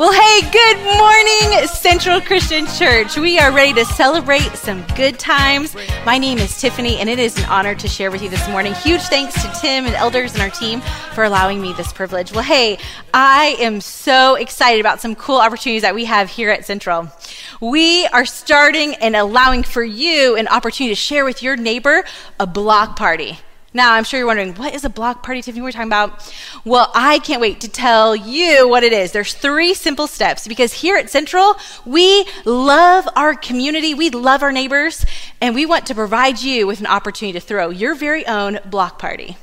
Well, hey, good morning, Central Christian Church. We are ready to celebrate some good times. My name is Tiffany, and it is an honor to share with you this morning. Huge thanks to Tim and elders and our team for allowing me this privilege. Well, hey, I am so excited about some cool opportunities that we have here at Central. We are starting and allowing for you an opportunity to share with your neighbor a block party. Now, I'm sure you're wondering, what is a block party, Tiffany? We're talking about. Well, I can't wait to tell you what it is. There's three simple steps because here at Central, we love our community, we love our neighbors, and we want to provide you with an opportunity to throw your very own block party.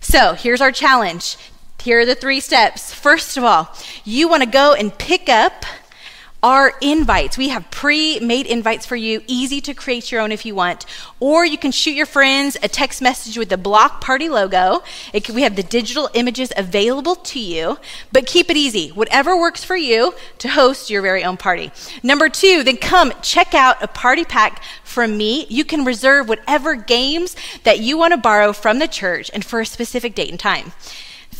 So here's our challenge. Here are the three steps. First of all, you want to go and pick up our invites. We have pre made invites for you, easy to create your own if you want. Or you can shoot your friends a text message with the Block Party logo. Can, we have the digital images available to you, but keep it easy. Whatever works for you to host your very own party. Number two, then come check out a party pack from me. You can reserve whatever games that you want to borrow from the church and for a specific date and time.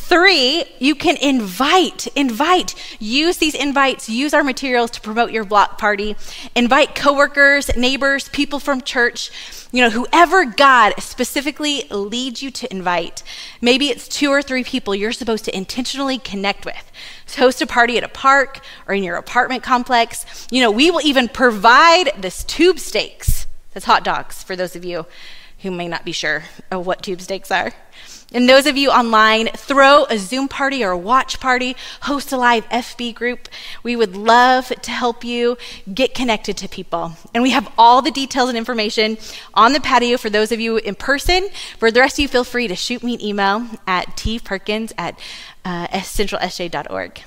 Three, you can invite, invite, use these invites, use our materials to promote your block party. Invite coworkers, neighbors, people from church, you know, whoever God specifically leads you to invite. Maybe it's two or three people you're supposed to intentionally connect with. So host a party at a park or in your apartment complex. You know, we will even provide this tube steaks. That's hot dogs for those of you who may not be sure of what tube steaks are. And those of you online, throw a Zoom party or a watch party, host a live FB group. We would love to help you get connected to people. And we have all the details and information on the patio for those of you in person. For the rest of you, feel free to shoot me an email at tperkins at uh, centralsj.org.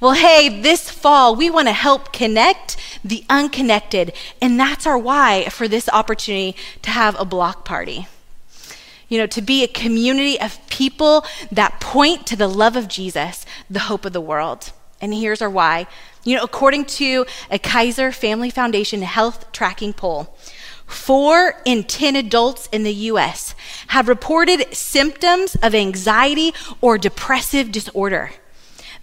Well, hey, this fall, we want to help connect the unconnected. And that's our why for this opportunity to have a block party. You know, to be a community of people that point to the love of Jesus, the hope of the world. And here's our why. You know, according to a Kaiser Family Foundation health tracking poll, four in 10 adults in the US have reported symptoms of anxiety or depressive disorder.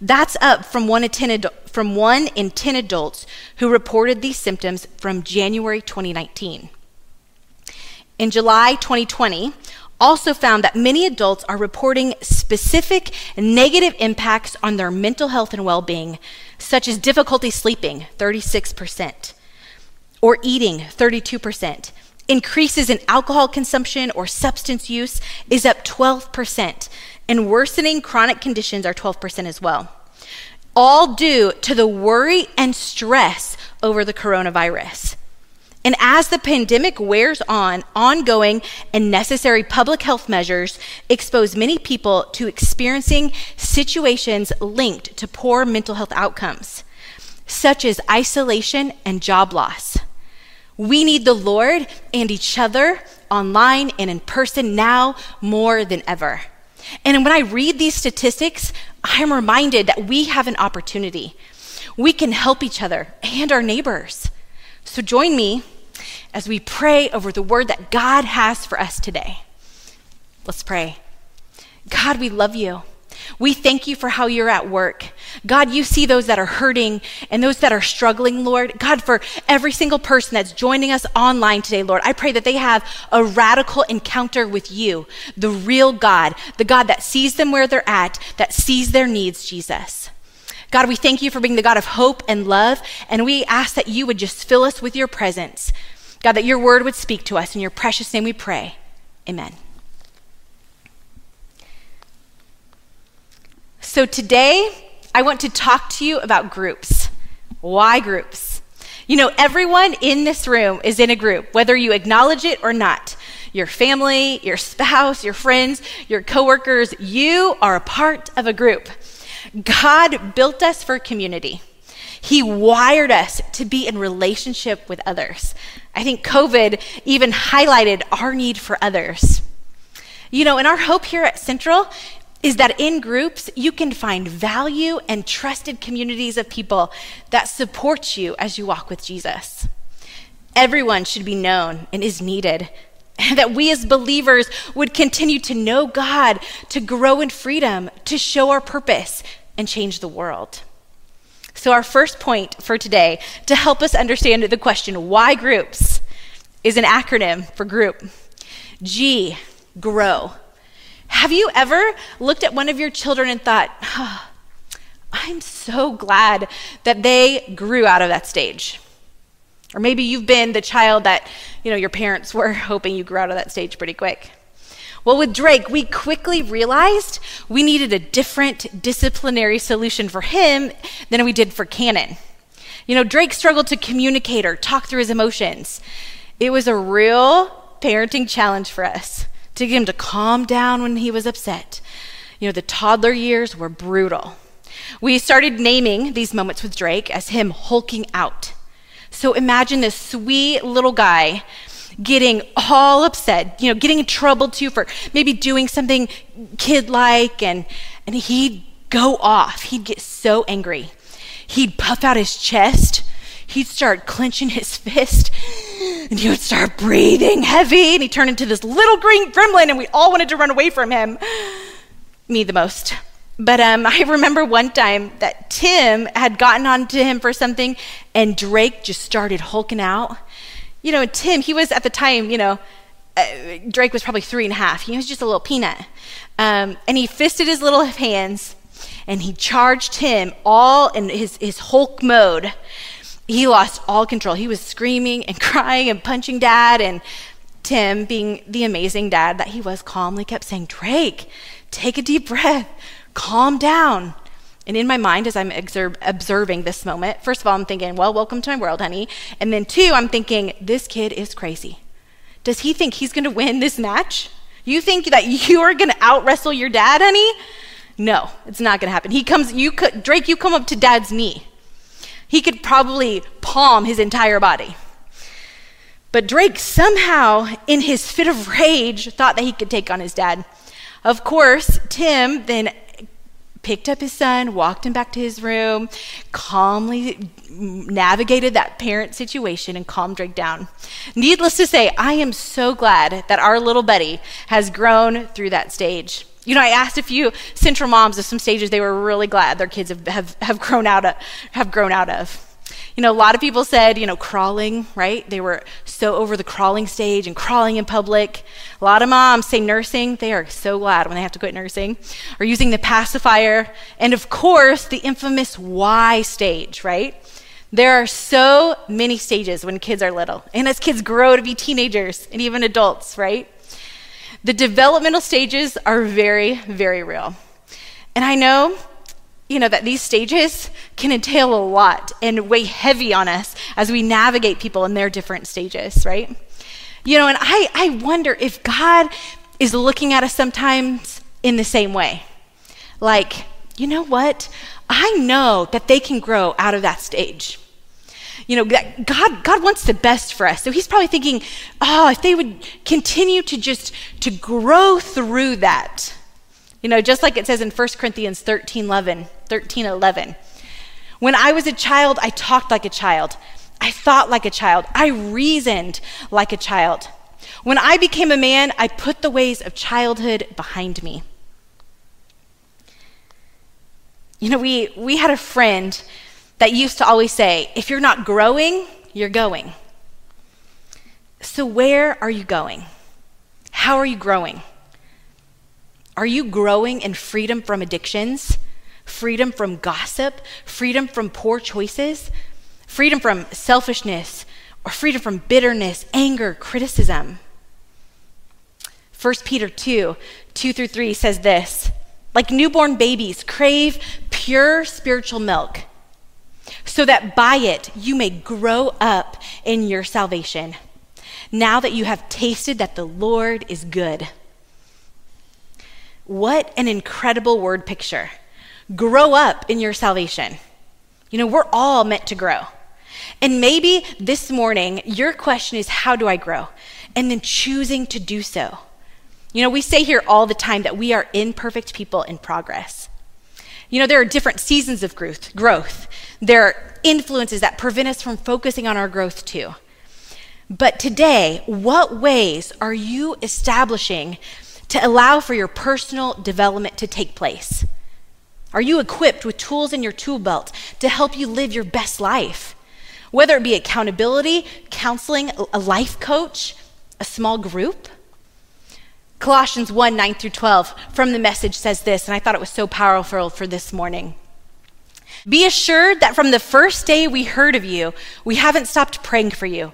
That's up from one in 10, from one in 10 adults who reported these symptoms from January 2019. In July 2020, also found that many adults are reporting specific negative impacts on their mental health and well being, such as difficulty sleeping, 36%, or eating, 32%. Increases in alcohol consumption or substance use is up 12%, and worsening chronic conditions are 12% as well. All due to the worry and stress over the coronavirus. And as the pandemic wears on, ongoing and necessary public health measures expose many people to experiencing situations linked to poor mental health outcomes, such as isolation and job loss. We need the Lord and each other online and in person now more than ever. And when I read these statistics, I'm reminded that we have an opportunity. We can help each other and our neighbors. So join me as we pray over the word that God has for us today. Let's pray. God, we love you. We thank you for how you're at work. God, you see those that are hurting and those that are struggling, Lord. God, for every single person that's joining us online today, Lord, I pray that they have a radical encounter with you, the real God, the God that sees them where they're at, that sees their needs, Jesus. God, we thank you for being the God of hope and love, and we ask that you would just fill us with your presence. God, that your word would speak to us. In your precious name we pray. Amen. So today, I want to talk to you about groups. Why groups? You know, everyone in this room is in a group, whether you acknowledge it or not. Your family, your spouse, your friends, your coworkers, you are a part of a group. God built us for community. He wired us to be in relationship with others. I think COVID even highlighted our need for others. You know, and our hope here at Central is that in groups, you can find value and trusted communities of people that support you as you walk with Jesus. Everyone should be known and is needed. That we as believers would continue to know God, to grow in freedom, to show our purpose, and change the world. So, our first point for today to help us understand the question why groups is an acronym for group. G, grow. Have you ever looked at one of your children and thought, oh, I'm so glad that they grew out of that stage? Or maybe you've been the child that, you know, your parents were hoping you grew out of that stage pretty quick. Well, with Drake, we quickly realized we needed a different disciplinary solution for him than we did for Cannon. You know, Drake struggled to communicate or talk through his emotions. It was a real parenting challenge for us to get him to calm down when he was upset. You know, the toddler years were brutal. We started naming these moments with Drake as him hulking out. So imagine this sweet little guy getting all upset, you know, getting in trouble too for maybe doing something kid like, and, and he'd go off. He'd get so angry. He'd puff out his chest. He'd start clenching his fist and he would start breathing heavy and he'd turn into this little green gremlin and we all wanted to run away from him. Me the most. But um, I remember one time that Tim had gotten onto him for something and Drake just started hulking out you know, Tim, he was at the time, you know, uh, Drake was probably three and a half. He was just a little peanut. Um, and he fisted his little hands and he charged him all in his, his Hulk mode. He lost all control. He was screaming and crying and punching dad. And Tim, being the amazing dad that he was, calmly kept saying, Drake, take a deep breath, calm down. And in my mind, as I'm exer- observing this moment, first of all, I'm thinking, well, welcome to my world, honey. And then two, I'm thinking, this kid is crazy. Does he think he's going to win this match? You think that you are going to out wrestle your dad, honey? No, it's not going to happen. He comes, you could, Drake, you come up to dad's knee. He could probably palm his entire body. But Drake somehow, in his fit of rage, thought that he could take on his dad. Of course, Tim then picked up his son, walked him back to his room, calmly navigated that parent situation and calmed Drake down. Needless to say, I am so glad that our little buddy has grown through that stage. You know, I asked a few central moms of some stages they were really glad their kids have, have, have grown out of, have grown out of. You know, a lot of people said, you know, crawling, right? They were so over the crawling stage and crawling in public. A lot of moms say nursing. They are so glad when they have to quit nursing. Or using the pacifier. And of course, the infamous Y stage, right? There are so many stages when kids are little. And as kids grow to be teenagers and even adults, right? The developmental stages are very, very real. And I know you know, that these stages can entail a lot and weigh heavy on us as we navigate people in their different stages, right? You know, and I, I wonder if God is looking at us sometimes in the same way. Like, you know what? I know that they can grow out of that stage. You know, God, God wants the best for us. So he's probably thinking, oh, if they would continue to just to grow through that, you know, just like it says in 1 Corinthians 13 11, 13 11. When I was a child, I talked like a child. I thought like a child. I reasoned like a child. When I became a man, I put the ways of childhood behind me. You know, we, we had a friend that used to always say, if you're not growing, you're going. So, where are you going? How are you growing? Are you growing in freedom from addictions, freedom from gossip, freedom from poor choices, freedom from selfishness, or freedom from bitterness, anger, criticism? 1 Peter 2 2 through 3 says this Like newborn babies, crave pure spiritual milk, so that by it you may grow up in your salvation, now that you have tasted that the Lord is good. What an incredible word picture. Grow up in your salvation. You know, we're all meant to grow. And maybe this morning, your question is, How do I grow? And then choosing to do so. You know, we say here all the time that we are imperfect people in progress. You know, there are different seasons of growth. growth. There are influences that prevent us from focusing on our growth too. But today, what ways are you establishing to allow for your personal development to take place? Are you equipped with tools in your tool belt to help you live your best life? Whether it be accountability, counseling, a life coach, a small group. Colossians 1 9 through 12 from the message says this, and I thought it was so powerful for this morning. Be assured that from the first day we heard of you, we haven't stopped praying for you,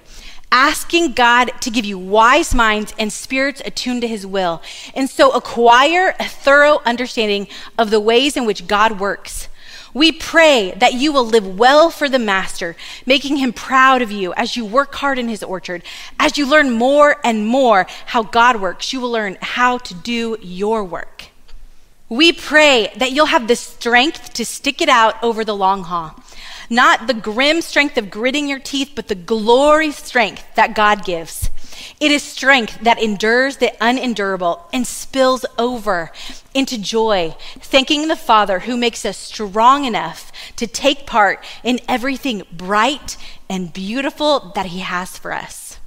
asking God to give you wise minds and spirits attuned to his will, and so acquire a thorough understanding of the ways in which God works. We pray that you will live well for the Master, making him proud of you as you work hard in his orchard. As you learn more and more how God works, you will learn how to do your work. We pray that you'll have the strength to stick it out over the long haul. Not the grim strength of gritting your teeth, but the glory strength that God gives. It is strength that endures the unendurable and spills over into joy, thanking the Father who makes us strong enough to take part in everything bright and beautiful that He has for us.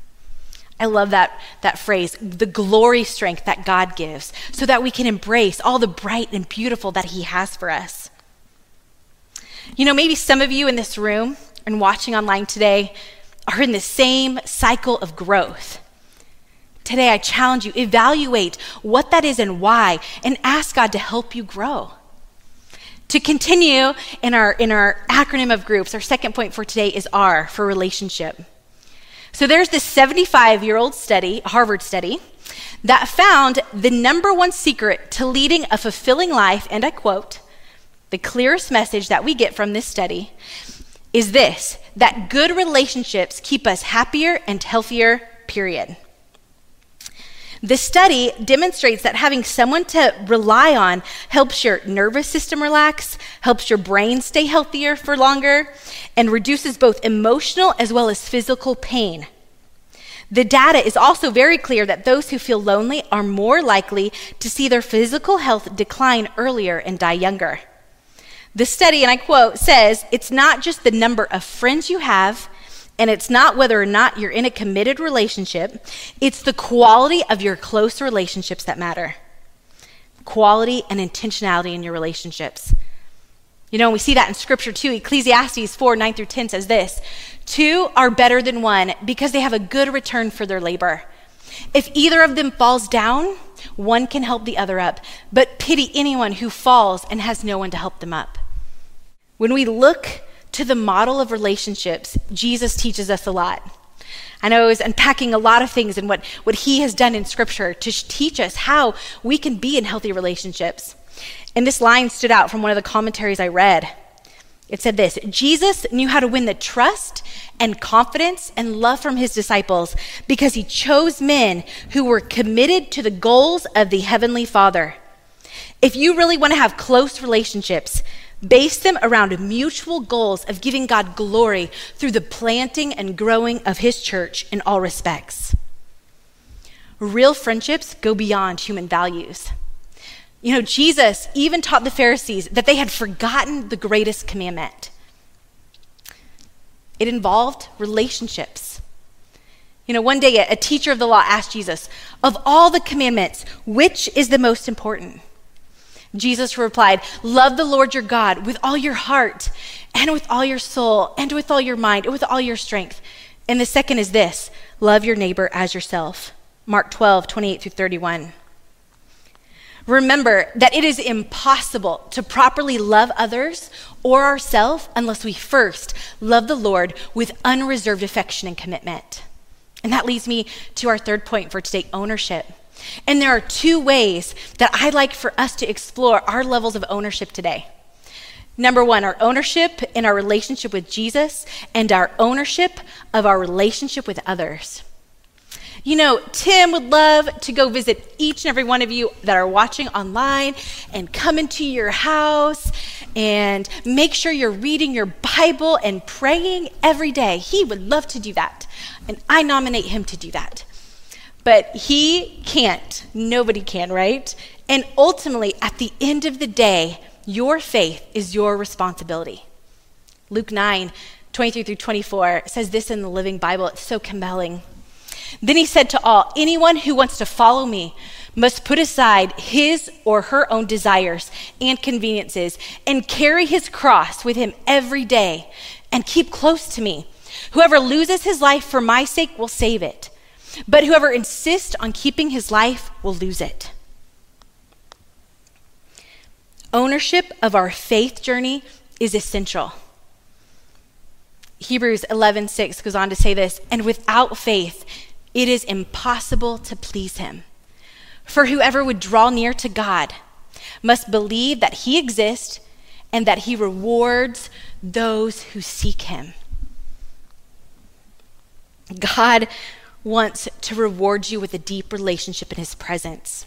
I love that, that phrase, the glory strength that God gives, so that we can embrace all the bright and beautiful that He has for us. You know, maybe some of you in this room and watching online today are in the same cycle of growth. Today, I challenge you, evaluate what that is and why, and ask God to help you grow. To continue in our, in our acronym of groups, our second point for today is R for relationship. So there's this 75 year old study, Harvard study, that found the number one secret to leading a fulfilling life, and I quote, the clearest message that we get from this study is this that good relationships keep us happier and healthier, period. The study demonstrates that having someone to rely on helps your nervous system relax, helps your brain stay healthier for longer, and reduces both emotional as well as physical pain. The data is also very clear that those who feel lonely are more likely to see their physical health decline earlier and die younger. The study, and I quote, says it's not just the number of friends you have and it's not whether or not you're in a committed relationship, it's the quality of your close relationships that matter. Quality and intentionality in your relationships. You know, we see that in scripture too. Ecclesiastes 4 9 through 10 says this Two are better than one because they have a good return for their labor. If either of them falls down, one can help the other up, but pity anyone who falls and has no one to help them up. When we look to the model of relationships, Jesus teaches us a lot. I know I was unpacking a lot of things and what, what he has done in scripture to teach us how we can be in healthy relationships. And this line stood out from one of the commentaries I read. It said this Jesus knew how to win the trust and confidence and love from his disciples because he chose men who were committed to the goals of the Heavenly Father. If you really want to have close relationships, Base them around mutual goals of giving God glory through the planting and growing of His church in all respects. Real friendships go beyond human values. You know, Jesus even taught the Pharisees that they had forgotten the greatest commandment. It involved relationships. You know, one day a teacher of the law asked Jesus, Of all the commandments, which is the most important? Jesus replied, Love the Lord your God with all your heart, and with all your soul, and with all your mind, and with all your strength. And the second is this love your neighbor as yourself. Mark 12, 28 through 31. Remember that it is impossible to properly love others or ourselves unless we first love the Lord with unreserved affection and commitment. And that leads me to our third point for today ownership. And there are two ways that I'd like for us to explore our levels of ownership today. Number one, our ownership in our relationship with Jesus and our ownership of our relationship with others. You know, Tim would love to go visit each and every one of you that are watching online and come into your house and make sure you're reading your Bible and praying every day. He would love to do that. And I nominate him to do that. But he can't. Nobody can, right? And ultimately, at the end of the day, your faith is your responsibility. Luke 9, 23 through 24 says this in the Living Bible. It's so compelling. Then he said to all, Anyone who wants to follow me must put aside his or her own desires and conveniences and carry his cross with him every day and keep close to me. Whoever loses his life for my sake will save it, but whoever insists on keeping his life will lose it. Ownership of our faith journey is essential. Hebrews 11:6 goes on to say this, and without faith it is impossible to please him. For whoever would draw near to God must believe that he exists and that he rewards those who seek him. God wants to reward you with a deep relationship in his presence.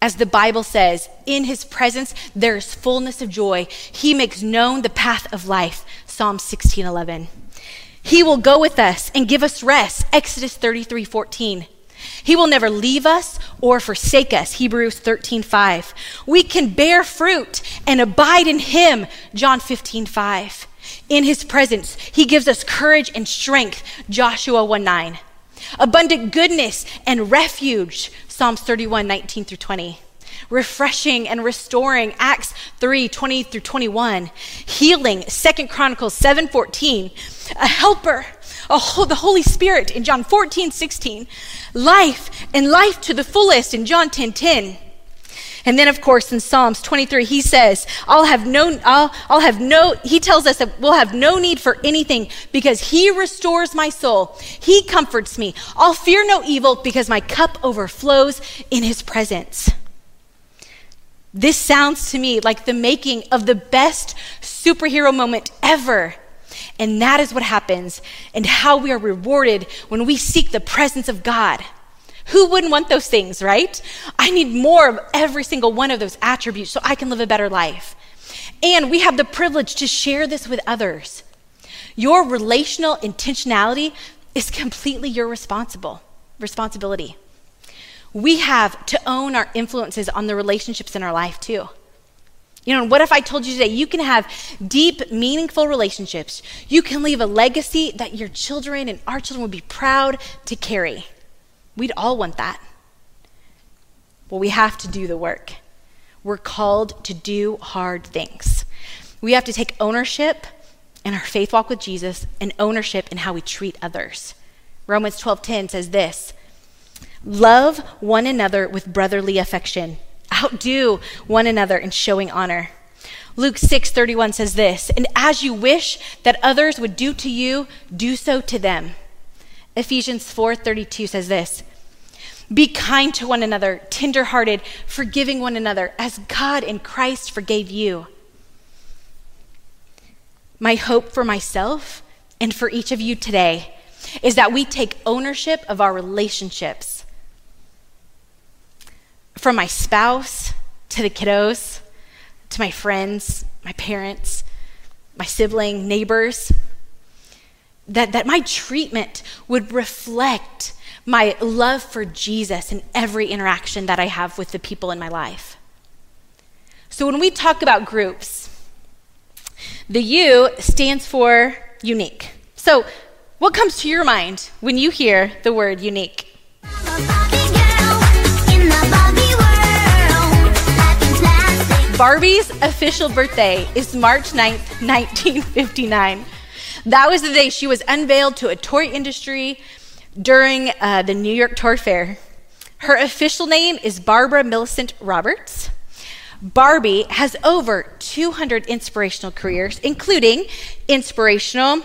As the Bible says, in his presence there is fullness of joy. He makes known the path of life. Psalm 16:11. He will go with us and give us rest. Exodus 33:14. He will never leave us or forsake us. Hebrews 13:5. We can bear fruit and abide in him. John 15:5. In his presence, he gives us courage and strength. Joshua 1 9. Abundant goodness and refuge. Psalms 31, 19 through 20 refreshing and restoring acts 3 20 through 21 healing Second chronicles 7 14 a helper the Holy Spirit in John 14, 16, life and life to the fullest in John 10, 10. And then, of course, in Psalms 23, he says, I'll have no, I'll, I'll have no, he tells us that we'll have no need for anything because he restores my soul. He comforts me. I'll fear no evil because my cup overflows in his presence. This sounds to me like the making of the best superhero moment ever. And that is what happens and how we are rewarded when we seek the presence of God. Who wouldn't want those things, right? I need more of every single one of those attributes so I can live a better life. And we have the privilege to share this with others. Your relational intentionality is completely your responsible responsibility. We have to own our influences on the relationships in our life too. You know, what if I told you today you can have deep, meaningful relationships? You can leave a legacy that your children and our children would be proud to carry. We'd all want that. Well, we have to do the work. We're called to do hard things. We have to take ownership in our faith walk with Jesus and ownership in how we treat others. Romans 12:10 says this: Love one another with brotherly affection outdo one another in showing honor. Luke 6:31 says this, "And as you wish that others would do to you, do so to them." Ephesians 4:32 says this, "Be kind to one another, tenderhearted, forgiving one another, as God in Christ forgave you." My hope for myself and for each of you today is that we take ownership of our relationships from my spouse to the kiddos to my friends, my parents, my sibling, neighbors, that, that my treatment would reflect my love for Jesus in every interaction that I have with the people in my life. So when we talk about groups, the U stands for unique. So, what comes to your mind when you hear the word unique? Barbie's official birthday is March 9th, 1959. That was the day she was unveiled to a toy industry during uh, the New York Toy Fair. Her official name is Barbara Millicent Roberts. Barbie has over 200 inspirational careers, including inspirational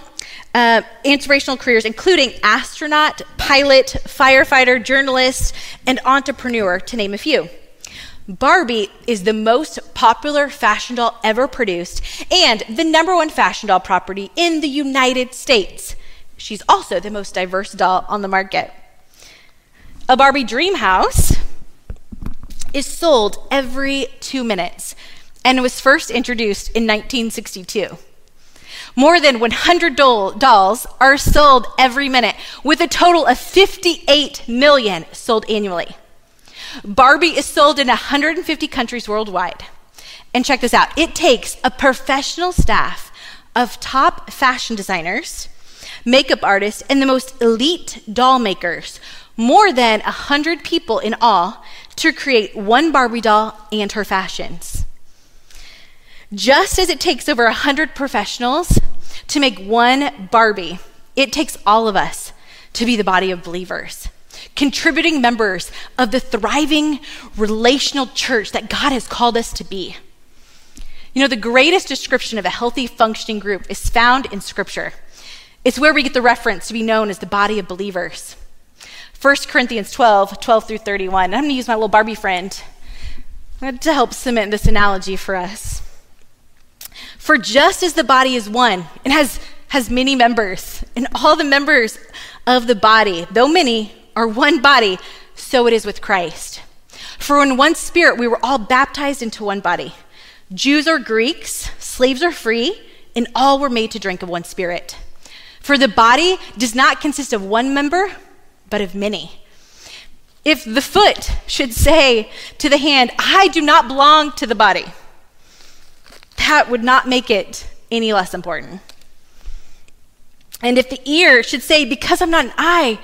uh, inspirational careers, including astronaut, pilot, firefighter, journalist, and entrepreneur, to name a few. Barbie is the most popular fashion doll ever produced and the number one fashion doll property in the United States. She's also the most diverse doll on the market. A Barbie dream house is sold every two minutes and was first introduced in 1962. More than 100 doll- dolls are sold every minute, with a total of 58 million sold annually. Barbie is sold in 150 countries worldwide. And check this out it takes a professional staff of top fashion designers, makeup artists, and the most elite doll makers more than 100 people in all to create one Barbie doll and her fashions. Just as it takes over 100 professionals to make one Barbie, it takes all of us to be the body of believers, contributing members of the thriving relational church that God has called us to be. You know, the greatest description of a healthy, functioning group is found in Scripture. It's where we get the reference to be known as the body of believers. 1 Corinthians 12, 12 through 31. I'm going to use my little Barbie friend to help cement this analogy for us. For just as the body is one and has, has many members, and all the members of the body, though many, are one body, so it is with Christ. For in one spirit we were all baptized into one body. Jews or Greeks, slaves or free, and all were made to drink of one spirit. For the body does not consist of one member, but of many. If the foot should say to the hand, I do not belong to the body, that would not make it any less important. And if the ear should say, Because I'm not an eye,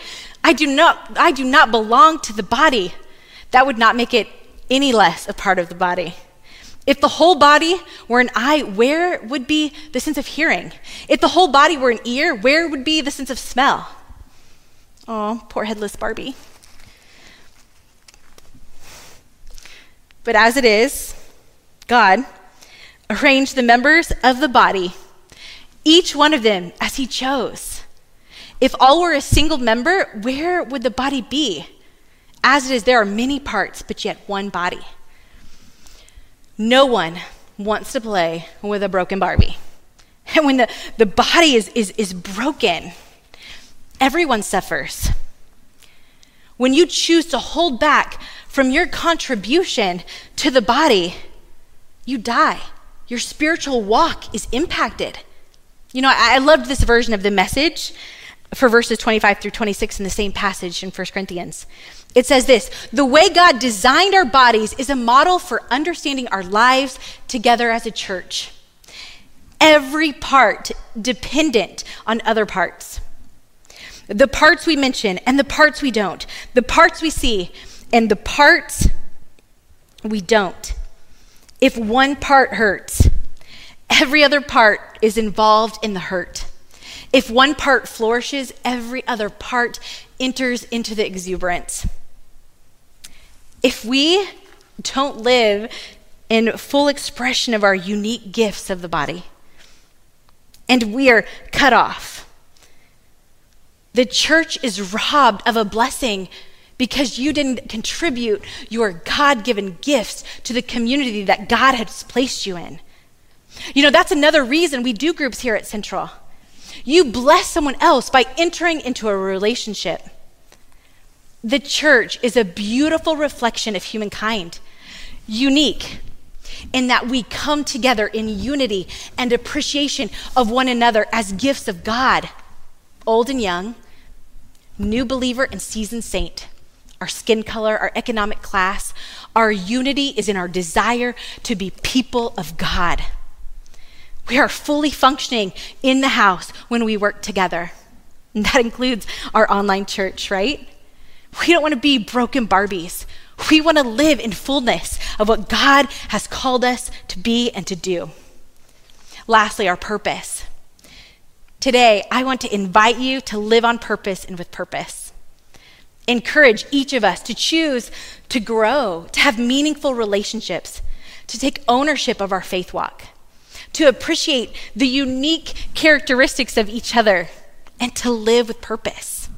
I do not, I do not belong to the body, that would not make it any less a part of the body. If the whole body were an eye, where would be the sense of hearing? If the whole body were an ear, where would be the sense of smell? Oh, poor headless Barbie. But as it is, God arranged the members of the body, each one of them as He chose. If all were a single member, where would the body be? As it is, there are many parts, but yet one body. No one wants to play with a broken Barbie. And when the, the body is, is, is broken, Everyone suffers. When you choose to hold back from your contribution to the body, you die. Your spiritual walk is impacted. You know, I, I loved this version of the message for verses 25 through 26 in the same passage in 1 Corinthians. It says this The way God designed our bodies is a model for understanding our lives together as a church. Every part dependent on other parts the parts we mention and the parts we don't, the parts we see and the parts we don't. If one part hurts, every other part is involved in the hurt. If one part flourishes, every other part enters into the exuberance. If we don't live in full expression of our unique gifts of the body, and we are cut off, the church is robbed of a blessing because you didn't contribute your God given gifts to the community that God has placed you in. You know, that's another reason we do groups here at Central. You bless someone else by entering into a relationship. The church is a beautiful reflection of humankind, unique in that we come together in unity and appreciation of one another as gifts of God, old and young, new believer and seasoned saint, our skin color, our economic class, our unity is in our desire to be people of God. We are fully functioning in the house when we work together. And that includes our online church, right? We don't want to be broken Barbies. We want to live in fullness of what God has called us to be and to do. Lastly, our purpose. Today, I want to invite you to live on purpose and with purpose. Encourage each of us to choose to grow, to have meaningful relationships, to take ownership of our faith walk, to appreciate the unique characteristics of each other, and to live with purpose.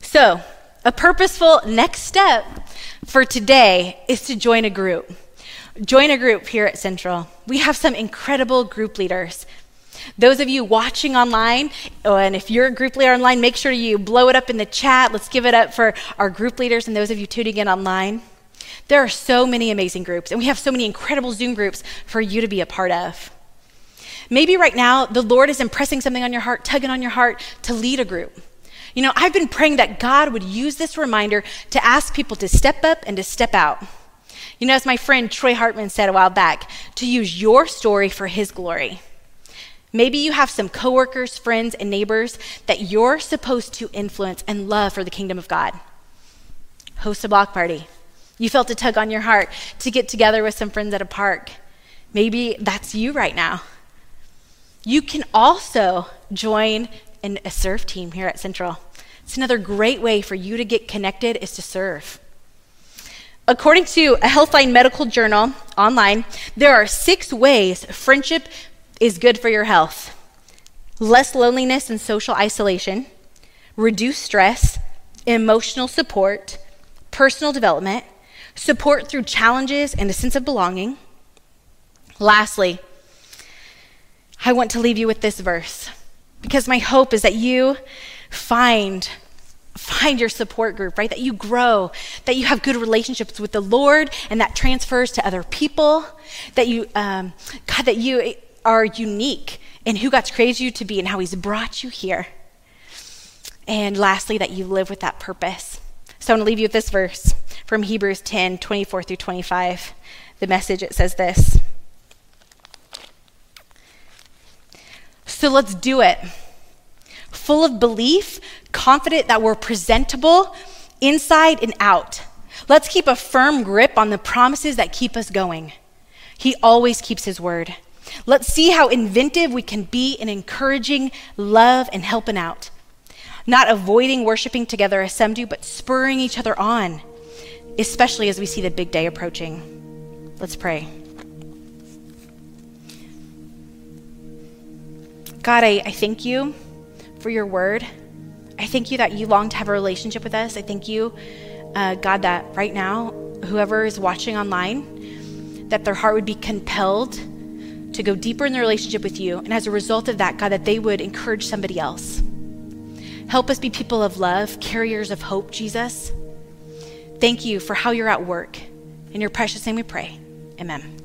So, a purposeful next step for today is to join a group. Join a group here at Central. We have some incredible group leaders those of you watching online, oh, and if you're a group leader online, make sure you blow it up in the chat. Let's give it up for our group leaders and those of you tuning in online. There are so many amazing groups, and we have so many incredible Zoom groups for you to be a part of. Maybe right now the Lord is impressing something on your heart, tugging on your heart to lead a group. You know, I've been praying that God would use this reminder to ask people to step up and to step out. You know, as my friend Troy Hartman said a while back, to use your story for his glory. Maybe you have some coworkers, friends, and neighbors that you're supposed to influence and love for the kingdom of God. Host a block party. You felt a tug on your heart to get together with some friends at a park. Maybe that's you right now. You can also join in a serve team here at Central. It's another great way for you to get connected is to serve. According to a Healthline Medical Journal online, there are six ways friendship is good for your health less loneliness and social isolation, reduce stress, emotional support, personal development, support through challenges and a sense of belonging. Lastly, I want to leave you with this verse because my hope is that you find find your support group, right? That you grow, that you have good relationships with the Lord, and that transfers to other people. That you, um, God, that you are unique in who God's created you to be and how He's brought you here. And lastly, that you live with that purpose. So I want to leave you with this verse from Hebrews 10 24 through 25. The message, it says this. So let's do it. Full of belief, confident that we're presentable inside and out. Let's keep a firm grip on the promises that keep us going. He always keeps his word. Let's see how inventive we can be in encouraging love and helping out. Not avoiding worshiping together as some do, but spurring each other on, especially as we see the big day approaching. Let's pray. God, I, I thank you for your word. I thank you that you long to have a relationship with us. I thank you, uh, God, that right now, whoever is watching online, that their heart would be compelled to go deeper in the relationship with you. And as a result of that, God, that they would encourage somebody else. Help us be people of love, carriers of hope, Jesus. Thank you for how you're at work. In your precious name we pray. Amen.